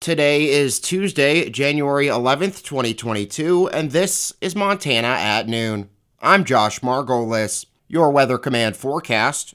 Today is Tuesday, January 11th, 2022, and this is Montana at noon. I'm Josh Margolis. Your Weather Command forecast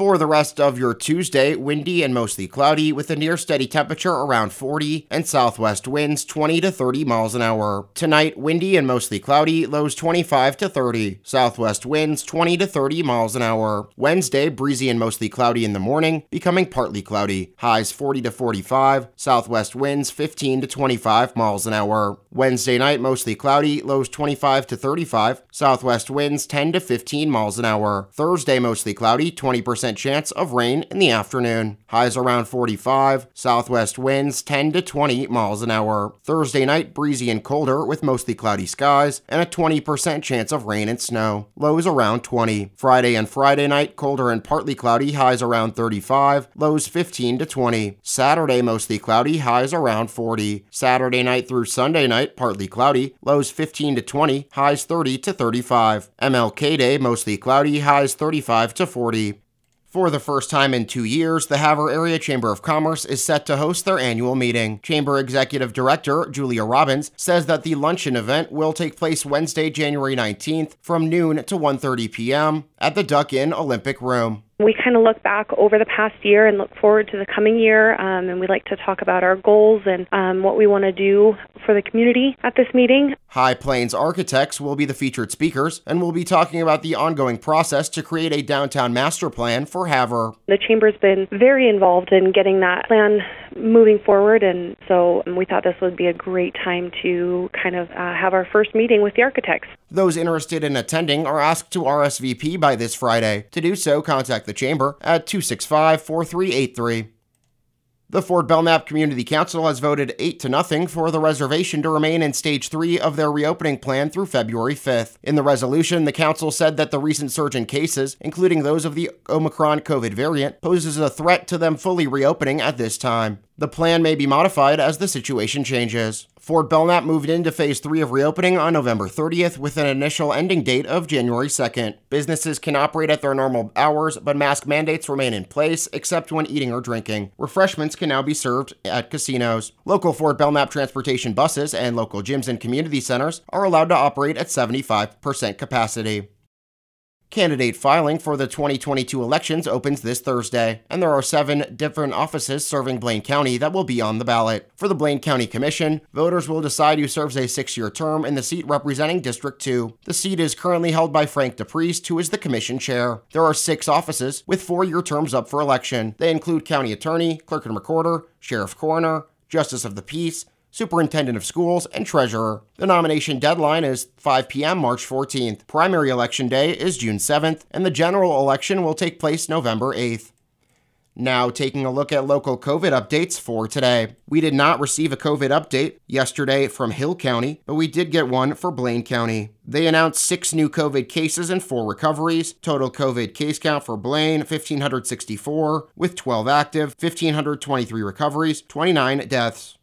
for the rest of your Tuesday, windy and mostly cloudy with a near steady temperature around 40 and southwest winds 20 to 30 miles an hour. Tonight, windy and mostly cloudy, lows 25 to 30, southwest winds 20 to 30 miles an hour. Wednesday, breezy and mostly cloudy in the morning, becoming partly cloudy, highs 40 to 45, southwest winds 15 to 25 miles an hour. Wednesday night, mostly cloudy, lows 25 to 35, southwest winds 10 to 15 miles an hour. Thursday, mostly cloudy, 20% chance of rain in the afternoon. Highs around 45, southwest winds 10 to 20 miles an hour. Thursday night, breezy and colder with mostly cloudy skies and a 20% chance of rain and snow. Lows around 20. Friday and Friday night, colder and partly cloudy, highs around 35, lows 15 to 20. Saturday, mostly cloudy, highs around 40. Saturday night through Sunday night, partly cloudy, lows 15 to 20, highs 30 to 35. MLK Day, mostly cloudy, highs 35 to 40. For the first time in two years, the Havre Area Chamber of Commerce is set to host their annual meeting. Chamber Executive Director Julia Robbins says that the luncheon event will take place Wednesday, January 19th from noon to 1:30 p.m. at the Duck Inn Olympic Room. We kind of look back over the past year and look forward to the coming year, um, and we like to talk about our goals and um, what we want to do for the community at this meeting. High Plains Architects will be the featured speakers, and we'll be talking about the ongoing process to create a downtown master plan for Havre. The Chamber's been very involved in getting that plan moving forward, and so we thought this would be a great time to kind of uh, have our first meeting with the architects. Those interested in attending are asked to RSVP by this Friday. To do so, contact the Chamber at 265 4383. The Fort Belknap Community Council has voted 8 to nothing for the reservation to remain in stage 3 of their reopening plan through February 5th. In the resolution, the council said that the recent surge in cases, including those of the Omicron COVID variant, poses a threat to them fully reopening at this time. The plan may be modified as the situation changes. Fort Belknap moved into phase three of reopening on November 30th with an initial ending date of January 2nd. Businesses can operate at their normal hours, but mask mandates remain in place except when eating or drinking. Refreshments can now be served at casinos. Local Fort Belknap transportation buses and local gyms and community centers are allowed to operate at 75% capacity. Candidate filing for the 2022 elections opens this Thursday, and there are seven different offices serving Blaine County that will be on the ballot. For the Blaine County Commission, voters will decide who serves a six year term in the seat representing District 2. The seat is currently held by Frank DePriest, who is the Commission chair. There are six offices with four year terms up for election. They include County Attorney, Clerk and Recorder, Sheriff Coroner, Justice of the Peace, Superintendent of Schools, and Treasurer. The nomination deadline is 5 p.m. March 14th. Primary election day is June 7th, and the general election will take place November 8th. Now, taking a look at local COVID updates for today. We did not receive a COVID update yesterday from Hill County, but we did get one for Blaine County. They announced six new COVID cases and four recoveries. Total COVID case count for Blaine 1,564, with 12 active, 1,523 recoveries, 29 deaths.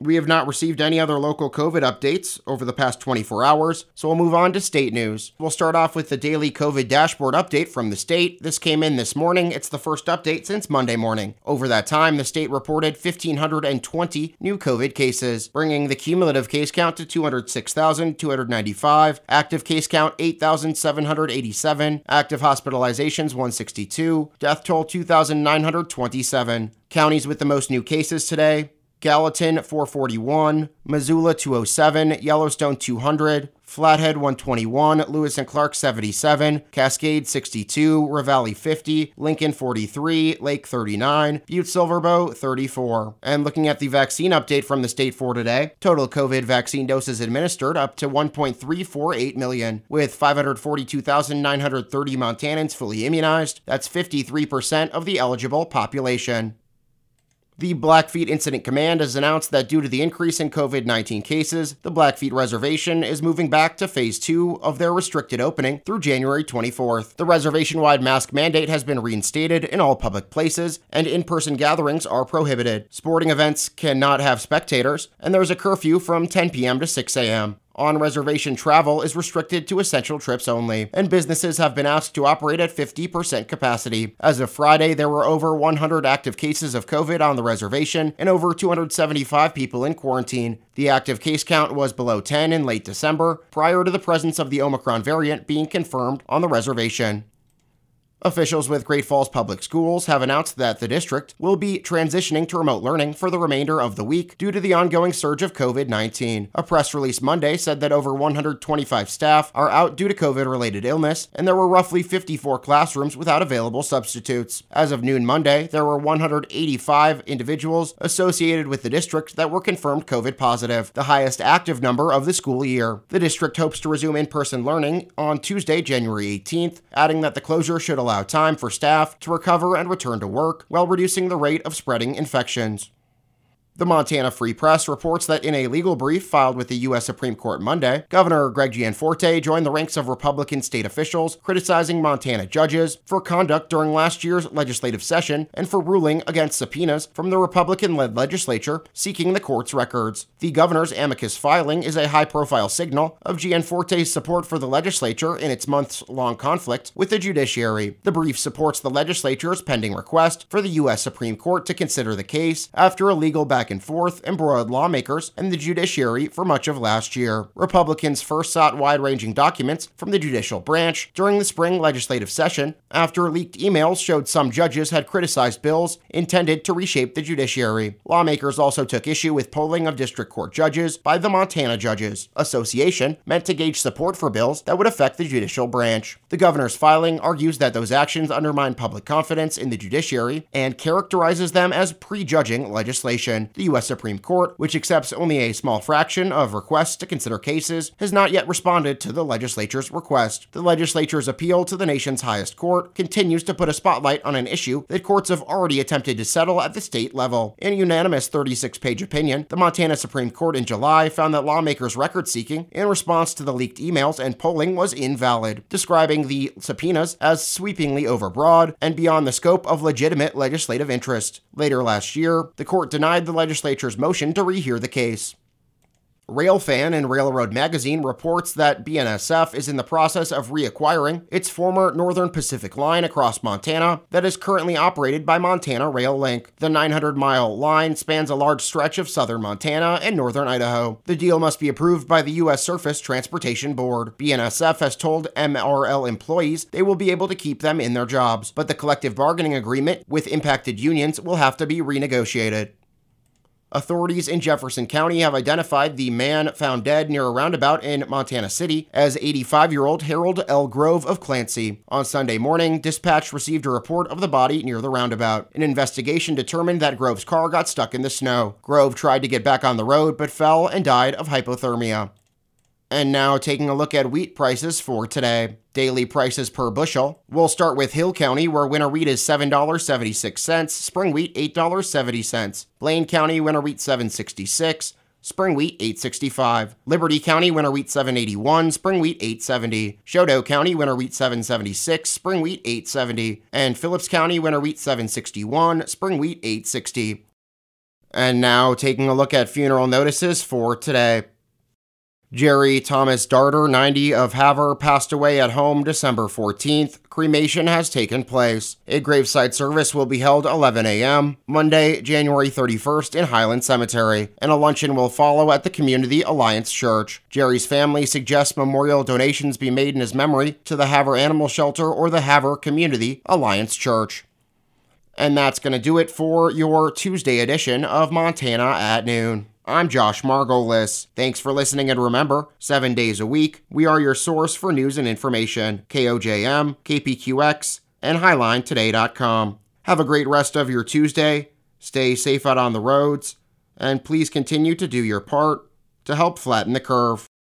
We have not received any other local COVID updates over the past 24 hours, so we'll move on to state news. We'll start off with the daily COVID dashboard update from the state. This came in this morning. It's the first update since Monday morning. Over that time, the state reported 1,520 new COVID cases, bringing the cumulative case count to 206,295, active case count 8,787, active hospitalizations 162, death toll 2,927. Counties with the most new cases today Gallatin 441, Missoula 207, Yellowstone 200, Flathead 121, Lewis and Clark 77, Cascade 62, Ravalli 50, Lincoln 43, Lake 39, Butte Silverbow 34. And looking at the vaccine update from the state for today, total COVID vaccine doses administered up to 1.348 million, with 542,930 Montanans fully immunized. That's 53% of the eligible population. The Blackfeet Incident Command has announced that due to the increase in COVID 19 cases, the Blackfeet Reservation is moving back to phase two of their restricted opening through January 24th. The reservation wide mask mandate has been reinstated in all public places, and in person gatherings are prohibited. Sporting events cannot have spectators, and there's a curfew from 10 p.m. to 6 a.m. On reservation travel is restricted to essential trips only, and businesses have been asked to operate at 50% capacity. As of Friday, there were over 100 active cases of COVID on the reservation and over 275 people in quarantine. The active case count was below 10 in late December, prior to the presence of the Omicron variant being confirmed on the reservation. Officials with Great Falls Public Schools have announced that the district will be transitioning to remote learning for the remainder of the week due to the ongoing surge of COVID 19. A press release Monday said that over 125 staff are out due to COVID related illness, and there were roughly 54 classrooms without available substitutes. As of noon Monday, there were 185 individuals associated with the district that were confirmed COVID positive, the highest active number of the school year. The district hopes to resume in person learning on Tuesday, January 18th, adding that the closure should allow time for staff to recover and return to work while reducing the rate of spreading infections. The Montana Free Press reports that in a legal brief filed with the U.S. Supreme Court Monday, Governor Greg Gianforte joined the ranks of Republican state officials criticizing Montana judges for conduct during last year's legislative session and for ruling against subpoenas from the Republican led legislature seeking the court's records. The governor's amicus filing is a high profile signal of Gianforte's support for the legislature in its months long conflict with the judiciary. The brief supports the legislature's pending request for the U.S. Supreme Court to consider the case after a legal back back and forth embroiled lawmakers and the judiciary for much of last year. Republicans first sought wide ranging documents from the judicial branch during the spring legislative session after leaked emails showed some judges had criticized bills intended to reshape the judiciary. Lawmakers also took issue with polling of district court judges by the Montana Judges Association, meant to gauge support for bills that would affect the judicial branch. The governor's filing argues that those actions undermine public confidence in the judiciary and characterizes them as prejudging legislation. The U.S. Supreme Court, which accepts only a small fraction of requests to consider cases, has not yet responded to the legislature's request. The legislature's appeal to the nation's highest court continues to put a spotlight on an issue that courts have already attempted to settle at the state level. In a unanimous 36 page opinion, the Montana Supreme Court in July found that lawmakers' record seeking in response to the leaked emails and polling was invalid, describing the subpoenas as sweepingly overbroad and beyond the scope of legitimate legislative interest. Later last year, the court denied the legislature's motion to rehear the case. Railfan and Railroad Magazine reports that BNSF is in the process of reacquiring its former Northern Pacific line across Montana that is currently operated by Montana Rail Link. The 900 mile line spans a large stretch of southern Montana and northern Idaho. The deal must be approved by the U.S. Surface Transportation Board. BNSF has told MRL employees they will be able to keep them in their jobs, but the collective bargaining agreement with impacted unions will have to be renegotiated. Authorities in Jefferson County have identified the man found dead near a roundabout in Montana City as 85 year old Harold L. Grove of Clancy. On Sunday morning, dispatch received a report of the body near the roundabout. An investigation determined that Grove's car got stuck in the snow. Grove tried to get back on the road but fell and died of hypothermia. And now taking a look at wheat prices for today. Daily prices per bushel. We'll start with Hill County, where winter wheat is $7.76, spring wheat $8.70. Blaine County, winter wheat 766. Spring wheat 865. Liberty County winter wheat 781, spring wheat 870. Chouteau County winter wheat 776, spring wheat 870. And Phillips County winter wheat 761, spring wheat 860. And now taking a look at funeral notices for today. Jerry Thomas Darter, 90 of Havre, passed away at home December 14th. Cremation has taken place. A graveside service will be held 11 a.m. Monday, January 31st in Highland Cemetery, and a luncheon will follow at the Community Alliance Church. Jerry's family suggests memorial donations be made in his memory to the Havre Animal Shelter or the Havre Community Alliance Church. And that's going to do it for your Tuesday edition of Montana at Noon. I'm Josh Margolis. Thanks for listening, and remember, seven days a week, we are your source for news and information. KOJM, KPQX, and HighlineToday.com. Have a great rest of your Tuesday. Stay safe out on the roads, and please continue to do your part to help flatten the curve.